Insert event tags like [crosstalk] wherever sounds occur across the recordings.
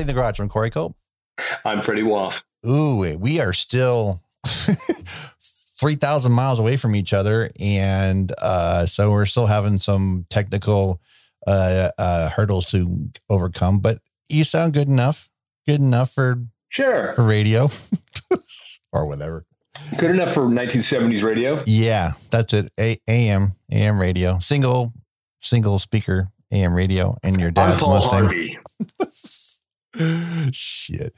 In the Garage. I'm Corey Culp. I'm Freddie Woff. Ooh, we are still [laughs] 3,000 miles away from each other. And uh, so we're still having some technical uh, uh, hurdles to overcome, but you sound good enough. Good enough for Sure. for radio [laughs] or whatever. Good enough for 1970s radio. Yeah, that's it. A- AM, AM radio, single, single speaker AM radio, and your dad's Mustang. [laughs] Shit.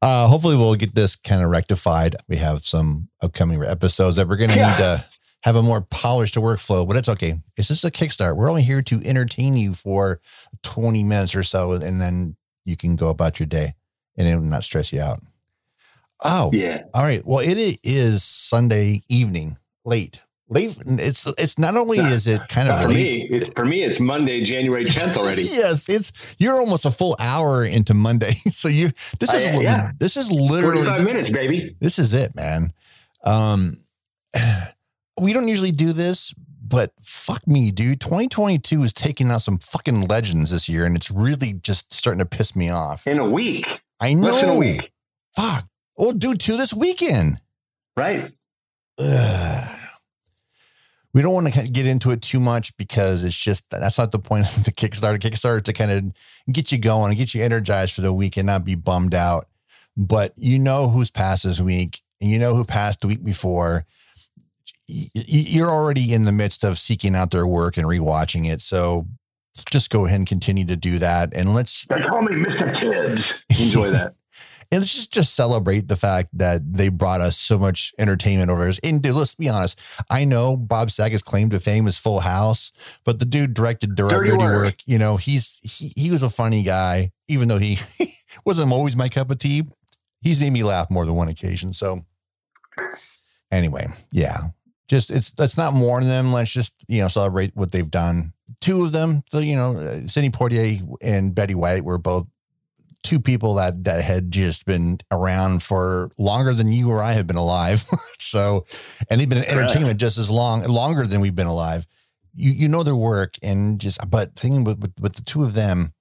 Uh, hopefully, we'll get this kind of rectified. We have some upcoming episodes that we're going to Yeah. need to [laughs] have a more polished workflow, but it's okay. It's just a kickstart. We're only here to entertain you for 20 minutes or so, and then you can go about your day and it will not stress you out. Oh, Yeah. all right. Well, it is Sunday evening, late. Late. It's it's not only is it kind of for me, it's for me. It's Monday, January 10th already. [laughs] yes, it's you're almost a full hour into Monday. [laughs] So you this is Uh, yeah. this is literally 45 minutes, baby. this is it, man. Um [sighs] we don't usually do this, but fuck me, dude. 2022 is taking out some fucking legends this year, and it's really just starting to piss me off. In a week. I know. Less than a week. Fuck. We'll do two this weekend. Right. Ugh. We don't want to get into it too much because it's just that's not the point of the Kickstarter. Kickstarter to kind of get you going and get you energized for the week and not be bummed out. But you know who's passed this week, and you know who passed the week before. You're already in the midst of seeking out their work and rewatching it. So just go ahead and continue to do that. And let's They call me Mr. Tibbs. Enjoy [laughs] that. And let's just, just celebrate the fact that they brought us so much entertainment over there. And dude, let's be honest. I know Bob Saget's claim to fame is Full House, but the dude directed direct Dirty dirty, Work. work. You know, he's he, he was a funny guy, even though he [laughs] wasn't always my cup of tea. He's made me laugh more than one occasion. So anyway, yeah, just it's let's not mourn them. Let's just you know celebrate what they've done. Two of them, the you know, uh, Sidney Poitier and Betty White were both two people that that had just been around for longer than you or I have been alive. [laughs] so, and they've been in entertainment just as long, longer than we've been alive. You you know their work and just, but thinking with with, with the two of them,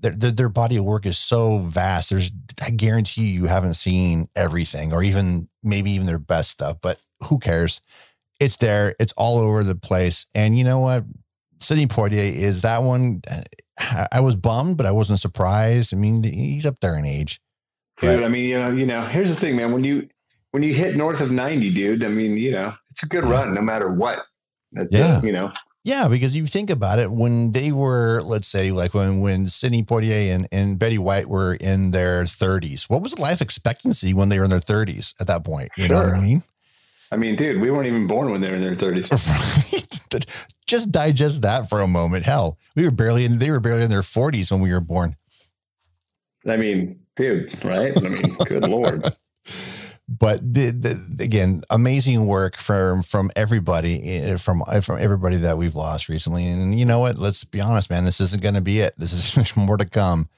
their, their their body of work is so vast. There's I guarantee you, you haven't seen everything or even maybe even their best stuff. But who cares? It's there. It's all over the place. And you know what? Sidney Poitier is that one. I- was bummed, but I wasn't surprised. I mean, he's up there in age. Dude, Right. I mean, you know, you know, here's the thing, man. When you when you hit north of 90, dude, I mean, you know, it's a good run no matter what. That's it, Yeah. you know. Yeah, because you think about it, when they were, let's say, like when when Sidney Poitier and, and Betty White were in their 30s, what was the life expectancy when they were in their 30s at that point? You know what I mean? I mean, dude, we weren't even born when they were in their 30s. [laughs] Just digest that for a moment. Hell, we were barely in, they were barely in their 40s when we were born. I mean, dude, right? I mean, good lord. [laughs] but the, the, again, amazing work from from everybody eh, from from everybody that we've lost recently. And you know what? Let's be honest, man. This isn't going to be it. This is [laughs] there's more to come.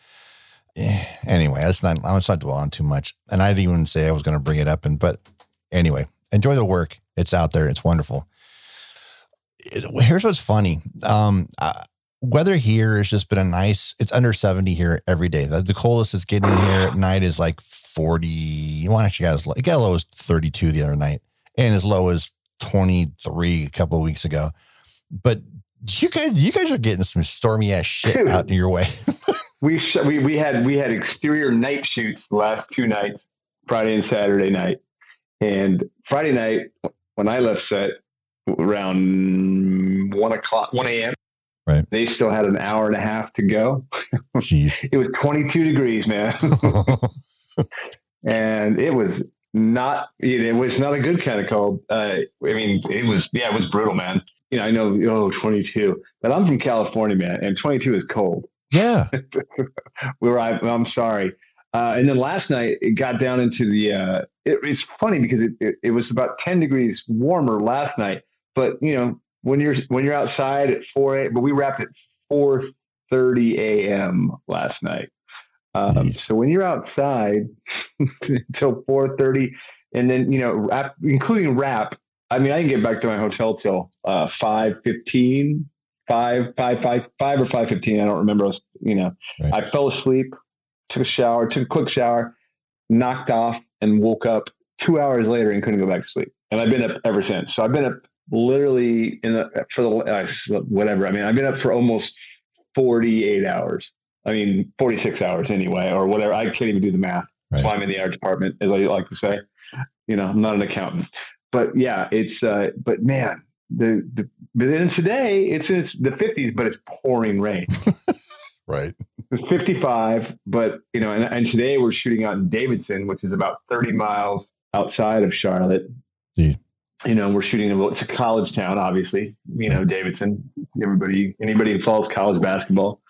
Eh, Anyway, that's not. Let's not dwell on too much. And I didn't even say I was going to bring it up. And but anyway, enjoy the work. It's out there. It's wonderful. It- here's what's funny. Um, uh, weather here has just been a nice. It's under seventy here every day. The, the coldest it's getting here at night is like forty. Well, actually, got as low, it got as low as thirty-two the other night, and as low as twenty-three a couple of weeks ago. But you guys, you guys are getting some stormy ass shit Dude. out your way. [laughs] we sh- we we had we had exterior night shoots the last two nights, Friday and Saturday night. And Friday night, when I left set around one o'clock, one a.m. Right. They still had an hour and a half to go. Jeez. [laughs] It was twenty-two degrees, man, [laughs] and it was not. It was not a good kind of cold. Uh, I mean, it was. Yeah, it was brutal, man. You know, I know. Oh, 22, but I'm from California, man, and 22 is cold yeah. [laughs] where I, I'm sorry. Uh, and then last night it got down into the. Uh, it, it's funny because it, it, it was about 10 degrees warmer last night, but you know when you're when you're outside at 4 a. But we wrapped at 4:30 a.m. last night. Um, so when you're outside [laughs] until 4:30, and then you know wrap, including wrap. I mean, I didn't get back to my hotel till uh, 5:15 five, five, five, five or five fifteen. I don't remember. I was, you know, Right. I fell asleep took a shower, took a quick shower, knocked off, and woke up two hours later and couldn't go back to sleep. And I've been up ever since. So I've been up literally in the for the whatever. I mean, I've been up for almost 48 hours. I mean, 46 hours anyway, or whatever. I can't even do the math. Right. That's why I'm in the art department, as I like to say. You know, I'm not an accountant. But yeah, it's, uh, but man, the, the, but then today it's, it's the 50s, but it's pouring rain. [laughs] right. It's 55, but, you know, and, and today we're shooting out in Davidson, which is about 30 miles outside of Charlotte. Yeah you know, we're shooting a it's a college town, obviously. You know, Davidson. Everybody, anybody who follows college basketball,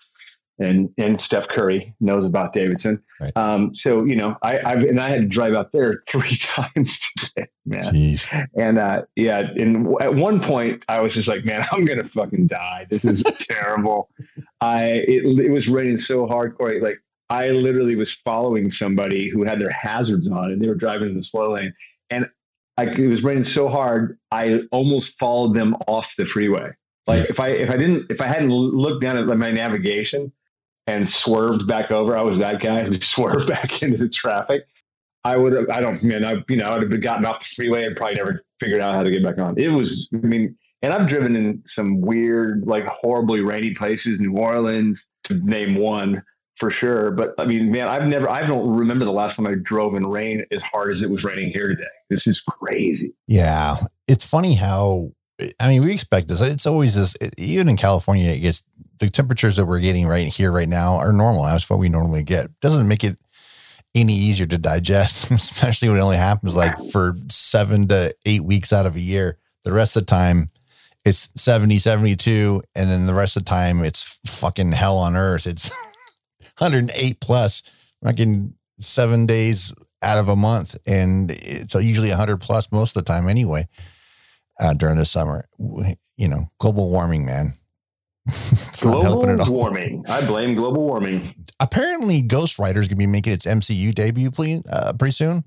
and and Steph Curry knows about Davidson. Right. Um, so you know, I I've, and I had to drive out there [laughs] three times [laughs] today, man. Jeez. And uh, yeah, and at one point I was just like, man, I'm gonna fucking die. This is [laughs] terrible. I it, it was raining so hardcore, like I literally was following somebody who had their hazards on and they were driving in the slow lane, and I, it was raining so hard, I almost followed them off the freeway. Like yes. if I if I didn't if I hadn't looked down at my navigation and swerved back over, I was that guy who [laughs] swerved back into the traffic. I would have. I don't man. I you know I'd have gotten off the freeway and probably never figured out how to get back on. It was. I mean, and I've driven in some weird, like horribly rainy places, New Orleans to name one for sure. But I mean, man, I've never, I don't remember the last time I drove in rain as hard as it was raining here today. This is crazy. Yeah. It's funny how, I mean, we expect this. It's always this, even in California, it gets the temperatures that we're getting right here, right now are normal. That's what we normally get. Doesn't make it any easier to digest, [laughs] especially when it only happens like for seven to eight weeks out of a year. The rest of the time, it's 70, 72. And then the rest of the time, it's fucking hell on earth. It's 108 plus, fucking seven days out of a month. And it's usually 100 plus most of the time anyway uh, during the summer. You know, global warming, man. [laughs] global warming. I blame global warming. Apparently, Ghost Rider is going to be making its MCU debut uh, pretty soon.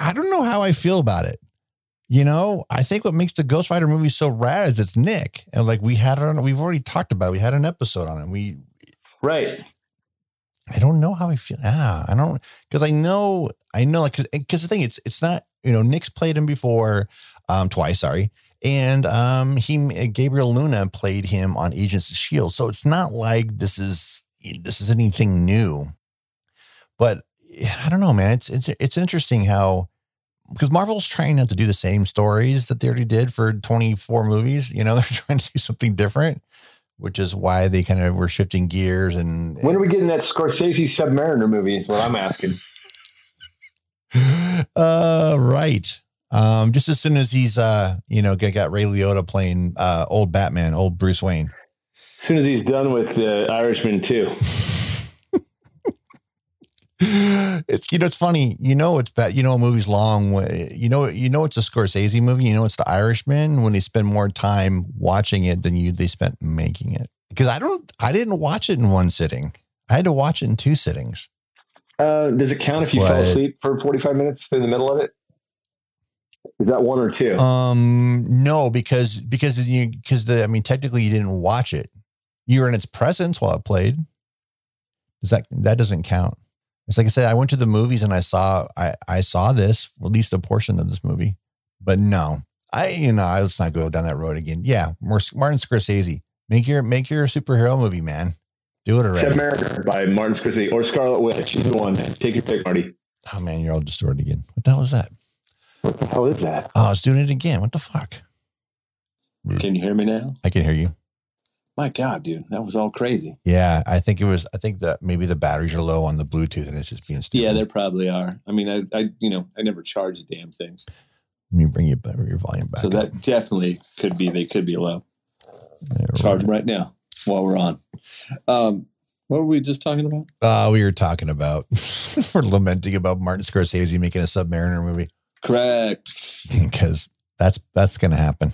I don't know how I feel about it. You know, I think what makes the Ghost Rider movie so rad is it's Nick, and like we had it on, we've already talked about. It. We had an episode on it. We right. I don't know how I feel. Ah, I don't because I know I know like because the thing it's it's not you know Nick's played him before um twice sorry and um he Gabriel Luna played him on Agents of Shield so it's not like this is this is anything new but I don't know man it's it's it's interesting how because Marvel's trying not to do the same stories that they already did for 24 movies you know [laughs] they're trying to do something different which is why they kind of were shifting gears. And when are we getting that Scorsese Submariner movie? Is what I'm asking. [laughs] uh, right. Um, just as soon as he's, uh, you know, got, got Ray Liotta playing uh, old Batman, old Bruce Wayne. As soon as he's done with uh, Irishman too. [laughs] it's you know it's funny you know it's bad you know a movie's long you know you know it's a Scorsese movie you know it's the Irishman when they spend more time watching it than you they spent making it because I don't I didn't watch it in one sitting I had to watch it in two sittings. Uh, does it count if you but, fell asleep for forty five minutes in the middle of it? Is that one or two? Um, no, because because you because the I mean technically you didn't watch it. You were in its presence while it played. Does that that doesn't count? It's like I said, I went to the movies and I saw I I saw this, at least a portion of this movie. But no, I you know, I let's not go down that road again. Yeah, Martin Scorsese. Make your make your superhero movie, man. Do it already. America by Martin Scorsese or Scarlet Witch. Either one. Take your pick, Marty. Oh man, you're all distorted again. What the hell is that? What the hell is that? Oh, it's doing it again. What the fuck? Can you hear me now? I can hear you. My God, dude, that was all crazy. Yeah, I think it was. I think that maybe the batteries are low on the Bluetooth, and it's just being stupid. Yeah, there probably are. I mean, I, I, you know, I never charge the damn things. Let me bring you your volume back. So that up. definitely could be. They could be low. Charge them right now while we're on. Um, what were we just talking about? Uh, we were talking about [laughs] we're lamenting about Martin Scorsese making a Submariner movie. Correct. [laughs] because that's that's to happen.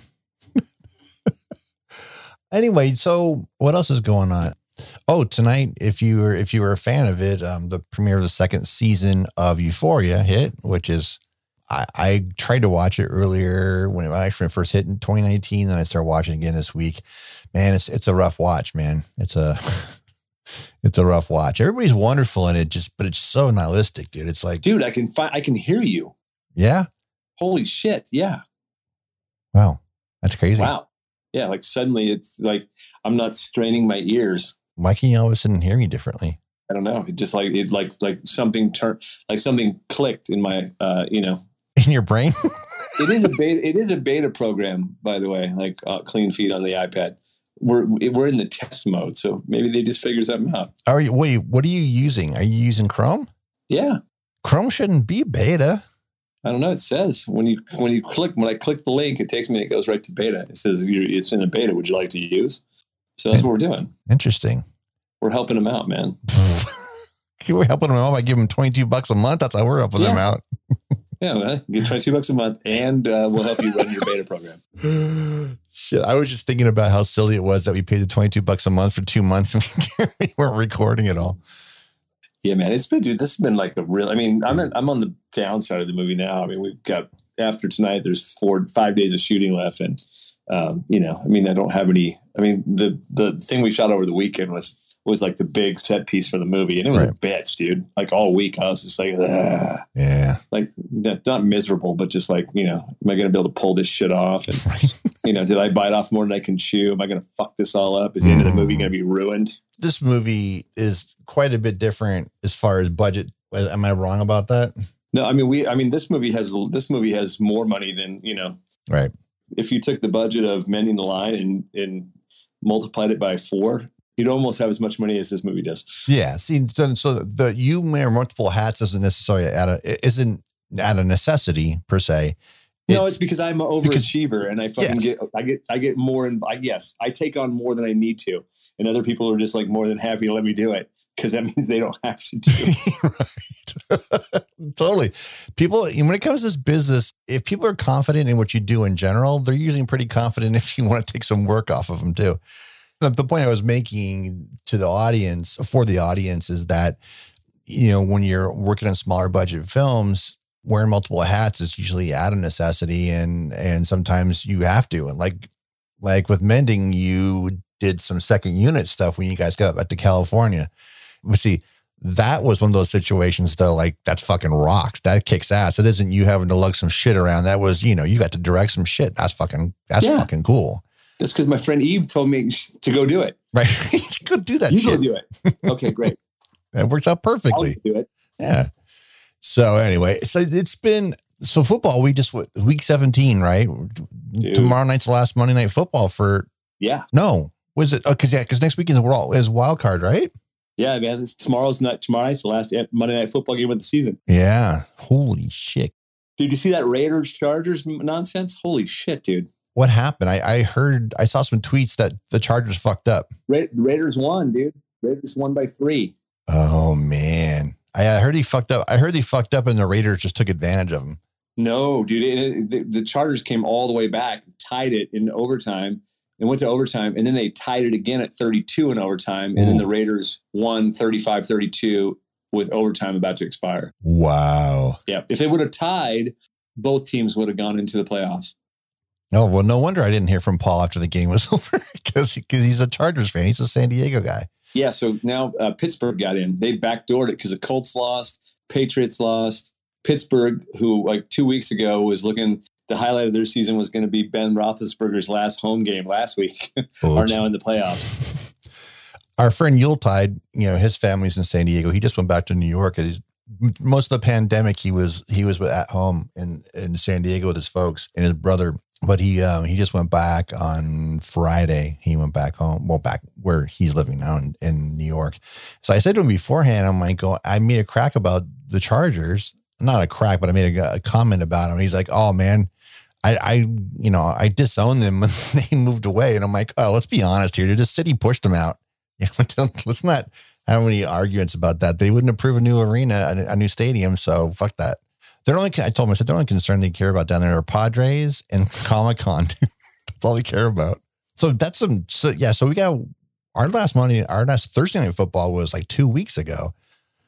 Anyway, so what else is going on? Oh, tonight, if you were if you were a fan of it, um, the premiere of the second season of Euphoria hit, which is I, I tried to watch it earlier when it actually first hit in 2019, and I started watching again this week. Man, it's it's a rough watch, man. It's a [laughs] it's a rough watch. Everybody's wonderful in it, just but it's so nihilistic, dude. It's like, Dude, I can find I can hear you. yeah, Holy shit. Yeah. wow, that's crazy. Wow. Yeah, like suddenly it's like I'm not straining my ears. Why can you all of a sudden hear me differently? I don't know. It just like it like like something turned like something clicked in my uh you know [laughs] In your brain? it is a beta it is a beta program by the way like uh, clean feed on the ipad we're we're in the test mode so maybe they just figure something out Are you wait? What are you using? Are you using Chrome? yeah Chrome shouldn't be beta. I don't know it says when you when you click when i click the link it takes me it goes right to beta it says you're, it's in a beta would you like to use so that's what we're doing Interesting. we're helping them out man [laughs] we're helping them out by giving them 22 bucks a month. That's how we're helping them out. [laughs] yeah man get 22 bucks a month and uh, we'll help you run your beta program [laughs] Shit. I was just thinking about how silly it was that we paid the 22 bucks a month for two months and we weren't recording it all. Yeah, man, it's been, dude. This has been like a real. I mean, I'm hmm. in, I'm on the downside of the movie now. I mean, we've got after tonight. There's four, five days of shooting left, and um, you know, I mean, I don't have any. I mean, the the thing we shot over the weekend was was like the big set piece for the movie, and it was a bitch, dude. Like all week, I was just like, Ugh. Yeah. like not, not miserable, but just like, you know, am I going to be able to pull this shit off? And you know, did I bite off more than I can chew? Am I going to fuck this all up? Is the end of the movie Mm. going to be ruined? This movie is quite a bit different as far as budget. Am I wrong about that? No, I mean we. I mean this movie has this movie has more money than you know. Right. If you took the budget of Mending the Line and and multiplied it by four, you'd almost have as much money as this movie does. Yeah. See, so, the you wear multiple hats isn't necessarily at a isn't at a necessity per se. No, it's because I'm an because- overachiever and I fucking Yes. get I get I get more and I yes I take on more than I need to, and other people are just like more than happy to let me do it because that [laughs] means they don't have to do. it. [laughs] right. [laughs] totally. People, when it comes to this business, if people are confident in what you do in general, they're usually pretty confident if you want to take some work off of them too. The, the point I was making to the audience, for the audience, is that, you know, when you're working on smaller budget films, wearing multiple hats is usually out of necessity and and sometimes you have to and like like with mending you did some second unit stuff when you guys got back to california but see that was one of those situations though like that's fucking rocks that kicks ass it isn't you having to lug some shit around that was you know you got to direct some shit that's fucking that's Yeah. fucking cool That's because my friend Eve told me to go do it. right [laughs] go do that you shit go do it. Okay, great. [laughs] that works out perfectly do it. Yeah. So anyway, so it's been so football. We just what, week seventeen, right? Dude. Tomorrow night's the last Monday night football for Yeah, no. Was it? Oh, because yeah, because next weekend we're all is wild card, right? yeah, man. It's, tomorrow's not tomorrow night's the last Monday night football game of the season. Yeah. Holy shit! Dude, you see that Raiders Chargers nonsense? Holy shit, dude. What happened? I I heard I saw some tweets that the Chargers fucked up. Ra- Raiders won, dude. Raiders won by three. Oh man, I, heard he fucked up. I heard he fucked up, and the Raiders just took advantage of him. No, dude. It, the, the Chargers came all the way back, tied it in overtime, and went to overtime. And then they tied it again at 32 in overtime. And then the Raiders won 35 32 with overtime about to expire. Wow. Yeah. If they would have tied, both teams would have gone into the playoffs. Oh well, no wonder I didn't hear from Paul after the game was [laughs] over because because he's a Chargers fan. He's a San Diego guy. Yeah. So now uh, Pittsburgh got in. They backdoored it because the Colts lost, Patriots lost. Pittsburgh, who like two weeks ago was looking, the highlight of their season was going to be Ben Roethlisberger's last home game last week, [laughs] are now in the playoffs. Our friend Yuletide, you know, his family's in San Diego. He just went back to New York. He's, most of the pandemic, he was he was at home in in San Diego with his folks and his brother. But he um, he just went back on Friday. He went back home, well, back where he's living now in, in New York. So I said to him beforehand, I'm like, oh, I made a crack about the Chargers. Not a crack, but I made a, a comment about him. He's like, oh man, I, I, you know, I disowned them when [laughs] they moved away. And I'm like, oh, let's be honest here. The city pushed them out. [laughs] Let's not have any arguments about that. They wouldn't approve a new arena, a, a new stadium. So fuck that. They're only, I told them, I said, only concerned they care about down there are Padres and [laughs] Comic Con. that's all they care about. So that's some, so yeah. So we got our last Monday, our last Thursday night football was like two weeks ago.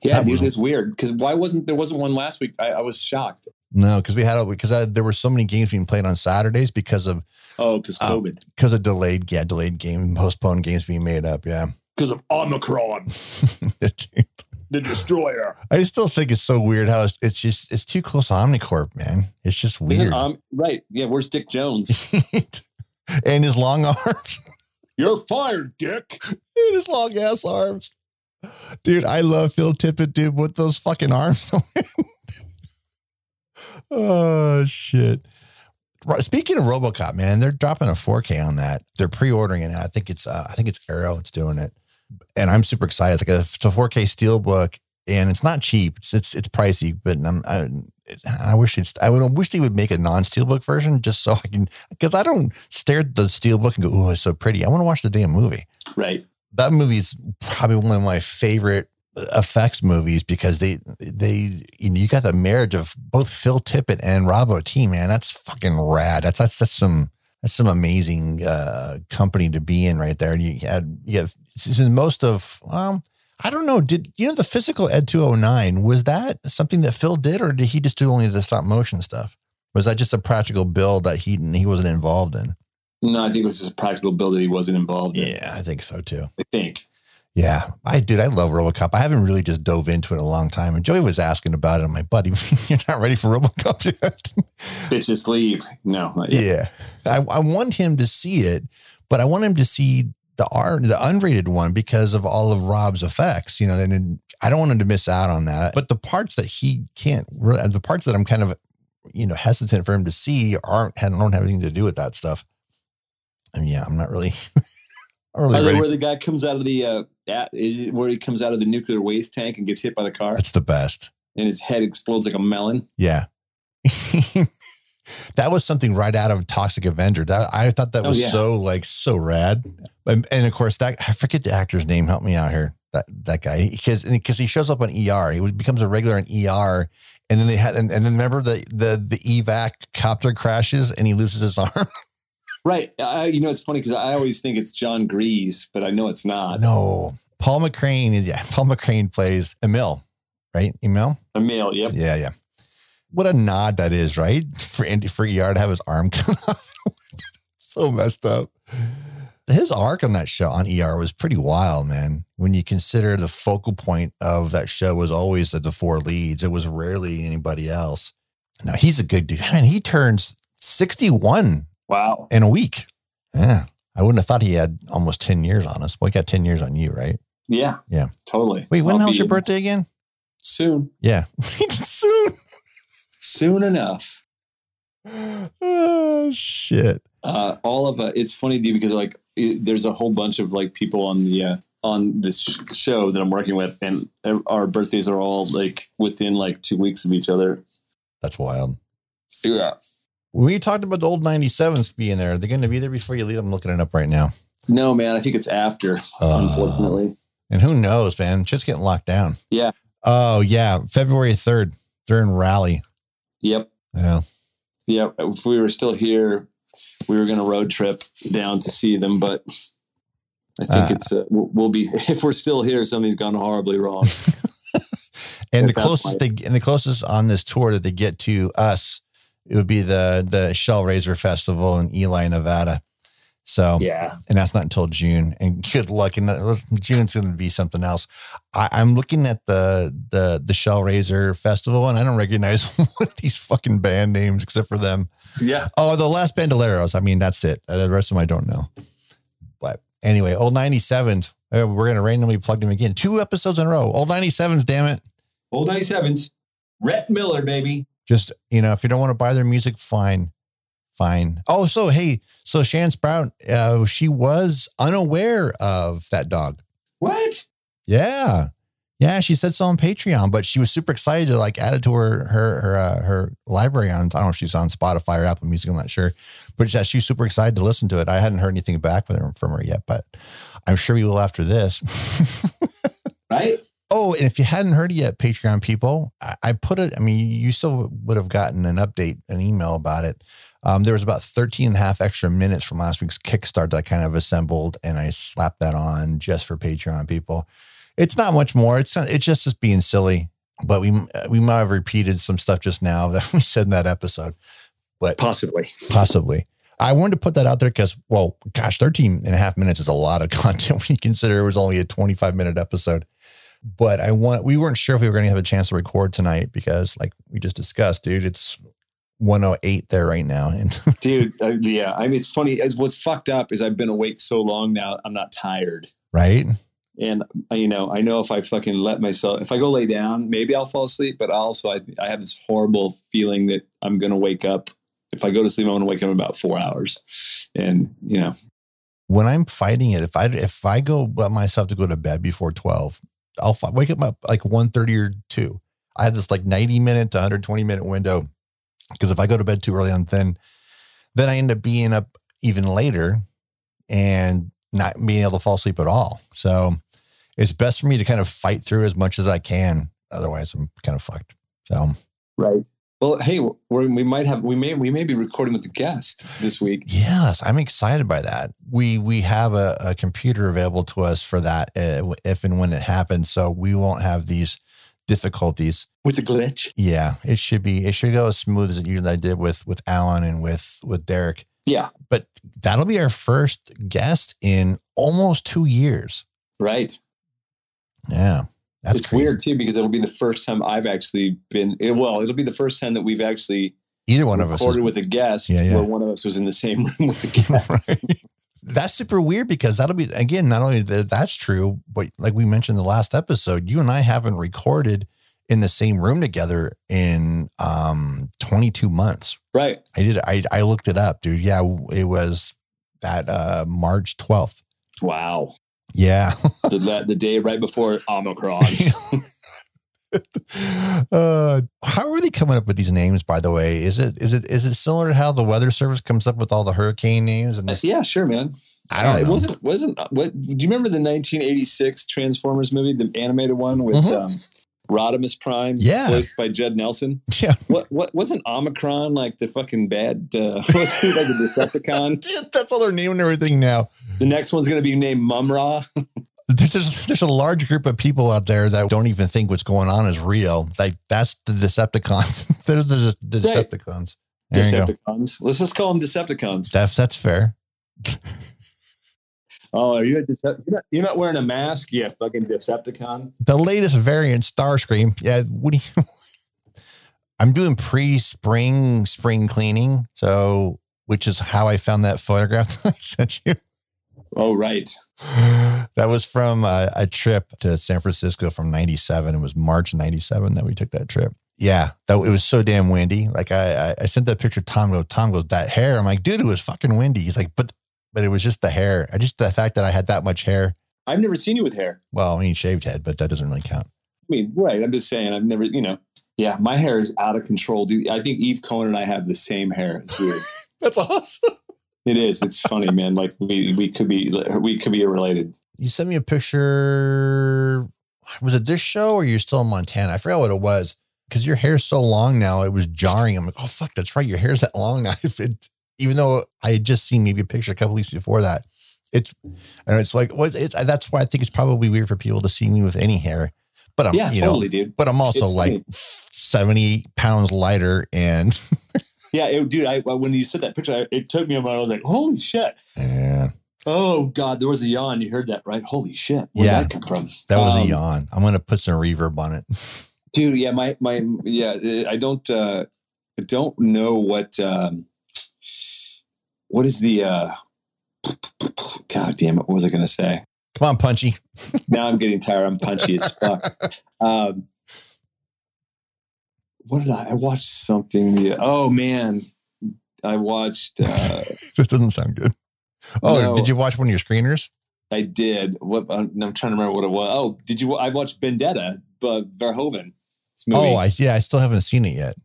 Yeah, That dude, was- it's weird because why wasn't there wasn't one last week? I, I was shocked. No, because we had, a because I, uh, there were so many games being played on Saturdays because of, Oh, because Oh. Uh, COVID. because of delayed, yeah, delayed game, postponed games being made up. Yeah. [laughs] because of Omicron, [laughs] the destroyer. I still think it's so weird how it's, it's just it's too close to Omnicorp, man. It's just weird. Isn't, um, right. Yeah. Where's Dick Jones? [laughs] and his long arms. You're fired, Dick. And his long ass arms. Dude, I love Phil Tippett, dude, with those fucking arms. [laughs] oh shit. Speaking of RoboCop, man, they're dropping a 4K on that. They're pre-ordering it. I think it's uh, I think it's Arrow It's doing it, and I'm super excited. It's like a, it's a 4K steelbook, and it's not cheap. It's it's, it's pricey, but I'm, I, I wish it's I would wish they would make a non-steelbook version just so I can because I don't stare at the steelbook and go, oh, it's so pretty. I want to watch the damn movie. Right. That movie is probably one of my favorite effects movies because they they you know you got the marriage of both Phil Tippett and Rob Bottin man that's fucking rad that's that's that's some that's some amazing uh company to be in right there and you had you have most of um I don't know did you know the physical ed 209 was that something that Phil did or did he just do only the stop motion stuff was that just a practical build that he he wasn't involved in no I think it was just a practical build that he wasn't involved in yeah I think so too I think yeah, I did. I love RoboCop. I haven't really just dove into it a long time. And Joey was asking about it. I'm like, buddy, [laughs] you're not ready for RoboCop [laughs] yet. Bitch, just leave. No. Yeah, I, I want him to see it, but I want him to see the R, the unrated one because of all of Rob's effects. You know, and I don't want him to miss out on that. But the parts that he can't, the parts that I'm kind of, you know, hesitant for him to see aren't don't have anything to do with that stuff. And yeah, I'm not really. [laughs] I'm really where the guy comes out of the uh, is where he comes out of the nuclear waste tank and gets hit by the car. That's the best. And his head explodes like a melon. Yeah. [laughs] that was something right out of Toxic Avenger. That I thought that oh, was oh, yeah. so like so rad. And, and, of course that I forget the actor's name. Help me out here. That that guy because because he shows up on ER. He becomes a regular in ER. And then they had and, and then remember the the the evac copter crashes and he loses his [laughs] arm. Right. I, you know, it's funny because I always think it's John Grease, but I know it's not. No. Paul McCrane is, yeah, Paul McCrane plays Emil, right? Emil? Emil, yep. Yeah, yeah. What a nod that is, right? For Andy, for ER to have his arm [laughs] cut off. so messed up. His arc on that show on ER was pretty wild, man. When you consider the focal point of that show was always the four leads, it was rarely anybody else. Now he's a good dude. Man, he turns 61 Wow. In a week. Yeah. I wouldn't have thought he had almost 10 years on us. Well, he got 10 years on you, right? Yeah. Yeah. Totally. Wait, when the hell's your birthday again? Soon. Yeah. [laughs] soon. Soon enough. Oh, shit. Uh, all of it. It's funny, dude, because like it, there's a whole bunch of like people on the, uh, on this show that I'm working with, and our birthdays are all like within like two weeks of each other. That's wild. Yeah. We talked about the old 97s being there. They're going to be there before you leave? I'm looking it up right now. No, man. I think it's after, uh, unfortunately. And who knows, man? Just getting locked down. Yeah. Oh, yeah. February 3rd during Raleigh. Yep. Yeah. Yep. If we were still here, we were going to road trip down to see them, but I think uh, it's, uh, we'll be, [laughs] if we're still here, something's gone horribly wrong. [laughs] and the closest they, and the closest on this tour that they get to us it would be the the Shellraiser Festival in Ely, Nevada. So yeah, and that's not until June. And good luck. And June's going to be something else. I, am looking at the the the Shellraiser Festival, and I don't recognize [laughs] these fucking band names except for them. Yeah. Oh, the Last Bandoleros. I mean, that's it. Uh, the rest of them I don't know. But anyway, old 97s. Uh, we're going to randomly plug them again. Two episodes in a row. Old 97s. Damn it. Old 97s. Rhett Miller, baby. Just, you know, if you don't want to buy their music, fine. Fine. Oh, so hey, so Shannon Sprout, uh, she was unaware of that dog. What? Yeah. Yeah, she said so on Patreon, but she was super excited to like add it to her her her uh, her library on. I don't know if she's on Spotify or Apple Music. I'm not sure, but yeah, she's super excited to listen to it. I hadn't heard anything back from her, from her yet, but I'm sure we will after this. [laughs] right? Oh, and if you hadn't heard it yet, Patreon people, I, I put it, I mean, you still would have gotten an update, an email about it. Um, there was about 13 and a half extra minutes from last week's Kickstart that I kind of assembled and I slapped that on just for Patreon people. It's not much more. It's not, it's just just being silly, but we we might have repeated some stuff just now that [laughs] we said in that episode. But possibly, possibly. I wanted to put that out there because, well, gosh, 13 and a half minutes is a lot of [laughs] content when you consider it was only a 25 minute episode. But I want, we weren't sure if we were going to have a chance to record tonight because, like we just discussed, dude, it's 108 there right now. [laughs] And dude, uh, yeah, I mean, it's funny. As what's fucked up is I've been awake so long now, I'm not tired. right. And uh, you know, I know if I fucking let myself, if I go lay down, maybe I'll fall asleep. But also, I, I have this horrible feeling that I'm gonna wake up. If I go to sleep, I'm gonna wake up in about four hours. And you know, When I'm fighting it, if I, if I go let myself to go to bed before 12, I'll fi- wake up like 1.30 or 2. I have this like 90 minute to 120 minute window because if I go to bed too early on, then then I end up being up even later and not being able to fall asleep at all. So it's best for me to kind of fight through as much as I can. Otherwise, I'm kind of fucked. So right. Well, hey, we're, we might have we may we may be recording with a guest this week. yes, I'm excited by that. We we have a, a computer available to us for that uh, if and when it happens. So we won't have these difficulties. With the glitch. Yeah, it should be. It should go as smooth as it usually did with with Alan and with with Derek. Yeah, But that'll be our first guest in almost two years. right. Yeah, that's it's crazy. weird too because it'll be the first time I've actually been. It, well, it'll be the first time that we've actually Either one of us. recorded with a guest Yeah, yeah. where one of us was in the same [laughs] room with the [laughs] guest. Right. That's super weird because that'll be again. Not only that that's true, but like we mentioned in the last episode, you and I haven't recorded in the same room together in um 22 months. right. I did. I I looked it up, dude. Yeah, it was that uh March 12th. Wow. Yeah. The, the, day right before Omicron. [laughs] uh, how are they coming up with these names? By the way, is it is it is it similar to how the Weather Service comes up with all the hurricane names? And this, yeah, sure, man. I don't Uh, know. It wasn't wasn't what? Do you remember the 1986 Transformers movie, the animated one with Mhm. um, Rodimus Prime, Yeah. voiced by Judd Nelson? [laughs] yeah, What what wasn't Omicron like the fucking bad? Uh, [laughs] was he like a Decepticon? [laughs] Dude, that's all they're naming everything now. The next one's gonna be named Mumm-Ra. There's just, there's a large group of people out there that don't even think what's going on is real. Like that's the Decepticons. They're the, the Decepticons. There. Decepticons. Let's just call them Decepticons. That's that's fair. Oh, are you a Decep- you're, not, you're not wearing a mask? Yeah, fucking Decepticon. The latest variant, Starscream. Yeah, what do you? [laughs] I'm doing pre-spring spring cleaning, so which is how I found that photograph [laughs] that I sent you. Oh, right. [sighs] that was from uh, a trip to San Francisco from 97. It was March 97 that we took that trip. Yeah, that it was so damn windy. Like I, I, I sent that picture to Tom go, Tom goes, that hair. I'm like, dude, it was fucking windy. He's like, but, but it was just the hair. I just, the fact that I had that much hair. I've never seen you with hair. Well, I mean, shaved head, but that doesn't really count. I mean, right. I'm just saying, I've never, you know, yeah, my hair is out of control. Dude, I think Eve Cohen and I have the same hair. It's weird. [laughs] That's awesome. it is. It's funny, man. Like we we could be we could be related. You sent me a picture. Was it this show or you're still in Montana? I forgot what it was. Because your hair's so long now, it was jarring. I'm like, oh fuck, that's right. Your hair's that long now. [laughs] It, even though I had just seen maybe a picture a couple weeks before that, it's and it's like what it's that's why I think it's probably weird for people to see me with any hair. But I'm yeah, you totally, know, dude. but I'm also It's like funny. 70 pounds lighter and [laughs] Yeah, it, dude. I when you said that picture, I, it took me a moment. I was like, holy shit. yeah, Oh God, there was a yawn. You heard that, right? Holy shit. Where'd Yeah. that come from? that was Um, a yawn. I'm gonna put some reverb on it. [laughs] dude yeah my my yeah i don't uh don't know what um what is the uh god damn it what was i gonna say Come on, punchy. [laughs] now i'm getting tired i'm punchy as fuck [laughs] um what did i i watched something oh man i watched uh [laughs] that doesn't sound good. Oh, No. did you watch one of your screeners? i did what i'm trying to remember what it was oh did you i watched Benedetta but verhoeven this movie. Oh, I yeah, I still haven't seen it yet.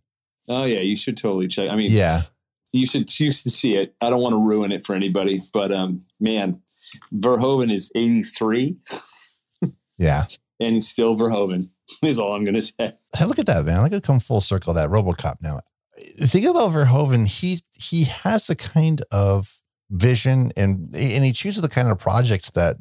oh yeah you should totally check i mean Yeah, you should choose to see it. I don't want to ruin it for anybody, but um, man, Verhoeven is 83 [laughs] yeah. and he's still Verhoeven. [laughs] Is all I'm going to say. Hey, look at that, man. Look at come full circle. That RoboCop now. Think about Verhoeven, he he has the kind of vision and and he chooses the kind of projects that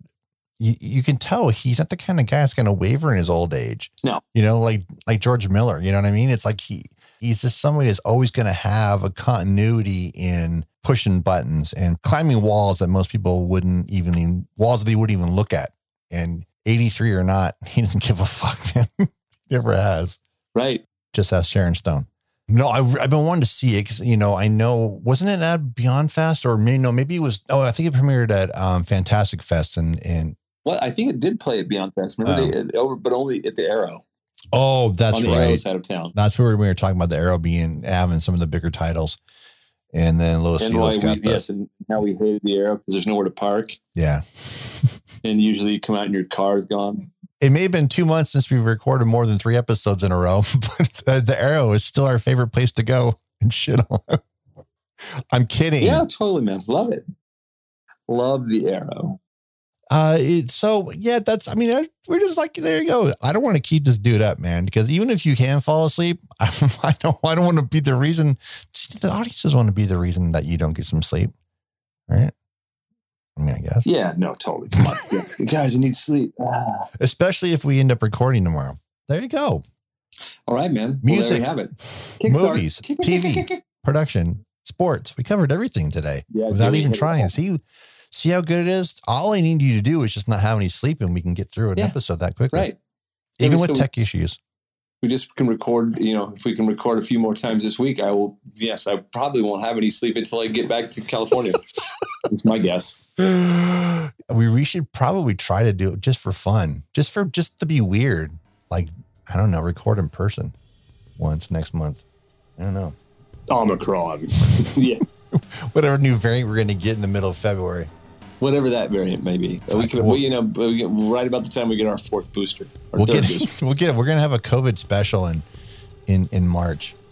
you, you can tell he's not the kind of guy that's going to waver in his old age. No. you know, like like George Miller. You know what I mean? It's like he he's just somebody that's always going to have a continuity in pushing buttons and climbing walls that most people wouldn't even walls that they wouldn't even look at. And 83 or not, [laughs] he doesn't give a fuck, man. [laughs] he never has. Right. Just ask Sharon Stone. No, I, have been wanting to see it because you know I know wasn't it at Beyond Fest or maybe no maybe it was oh I think it premiered at um, Fantastic Fest and and well I think it did play at Beyond Fest remember oh. they, over but only at the Aero oh that's on the right Aero side of town that's where we were talking about the Aero being having some of the bigger titles and then Los and Feliz got we, the, yes and how we hated the Aero because there's nowhere to park yeah [laughs] and usually you come out and your car is gone it may have been two months since we've recorded more than three episodes in a row, [laughs] but the Aero is still our favorite place to go and shit on. [laughs] I'm kidding. Yeah, totally, man. Love it. Love the Aero. Uh, it, so yeah, that's. I mean, I, we're just like there you go. I don't want to keep this dude up, man, because even if you can fall asleep, I, [laughs] I don't. I don't want to be the reason. The audiences want to be the reason that you don't get some sleep, right? I mean, I guess. Yeah, no, totally. Come on, [laughs] guys, I need sleep. Ah. Especially if we end up recording tomorrow. There you go. All right, man. Music, well, have it. Movies, TV, production, sports. We covered everything today yeah, without even trying. See, see how good it is. All I need you to do is just not have any sleep, and we can get through an yeah. episode that quickly. Right. Even with tech issues we just can record, you know, if we can record a few more times this week, I will, yes, I probably won't have any sleep until I get back to California. [laughs] It's my guess. We, we should probably try to do it just for fun, just for, just to be weird. Like, I don't know, record in person once next month. I don't know. Omicron. [laughs] yeah. [laughs] Whatever new variant we're going to get in the middle of February whatever that variant may be. We could, well, you know, right about the time we get our fourth booster. Our we'll get, booster. [laughs] we'll get it. We're gonna have a COVID special in in in March. [laughs]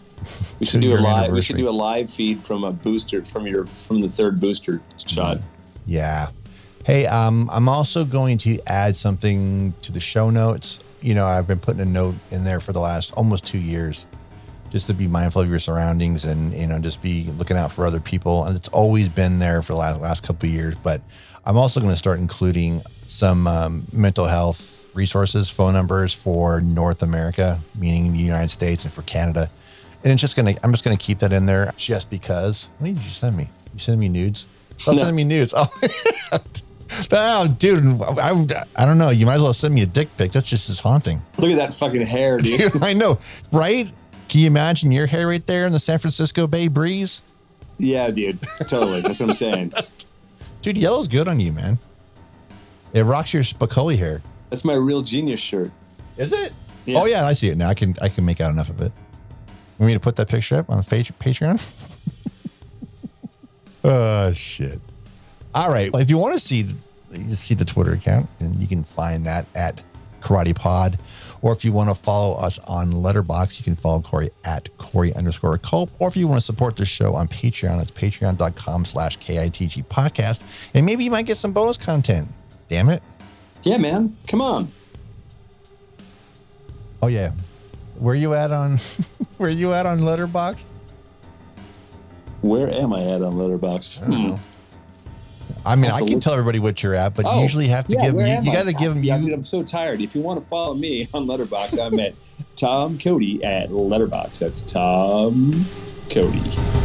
We should [laughs] do a live. We should do a live feed from a booster from your from the third booster shot. Yeah. Hey, um, I'm also going to add something to the show notes. You know, I've been putting a note in there for the last almost two years, just to be mindful of your surroundings and you know just be looking out for other people. And it's always been there for the last last couple of years, but I'm also going to start including some um, mental health resources, phone numbers for North America, meaning the United States, and for Canada. And it's just gonna, I'm just gonna keep that in there just because. What did you send me? You send me nudes? Stop no. sending me nudes. Oh, [laughs] oh dude, I, I don't know. You might as well send me a dick pic. That's just as haunting. Look at that fucking hair, dude. [laughs] I know, right? Can you imagine your hair right there in the San Francisco Bay breeze? Yeah, dude. Totally. That's what I'm saying. [laughs] Dude, yellow's good on you, man. It rocks your Spicoli hair. That's my real genius shirt. Is it? Yeah. Oh yeah, I see it now. I can I can make out enough of it. Want me to put that picture up on Patreon? [laughs] oh shit. All right. Well, if you want to see, you see the Twitter account, and you can find that at Karate Pod. Or if you want to follow us on Letterboxd, you can follow Corey at Corey underscore Culp. Or if you want to support the show on Patreon, it's patreon.com slash KITG podcast. And maybe you might get some bonus content. Damn it. Yeah, man. Come on. Oh yeah. Where you at on [laughs] where you at on Letterboxd? Where am I at on Letterboxd? Hmm. I mean, I can tell everybody what you're at, but oh, you usually have to yeah, give. You, you got to give them. Yeah, you, I'm so tired. If you want to follow me on Letterboxd, I'm at [laughs] Tom Cody at Letterboxd. That's Tom Cody.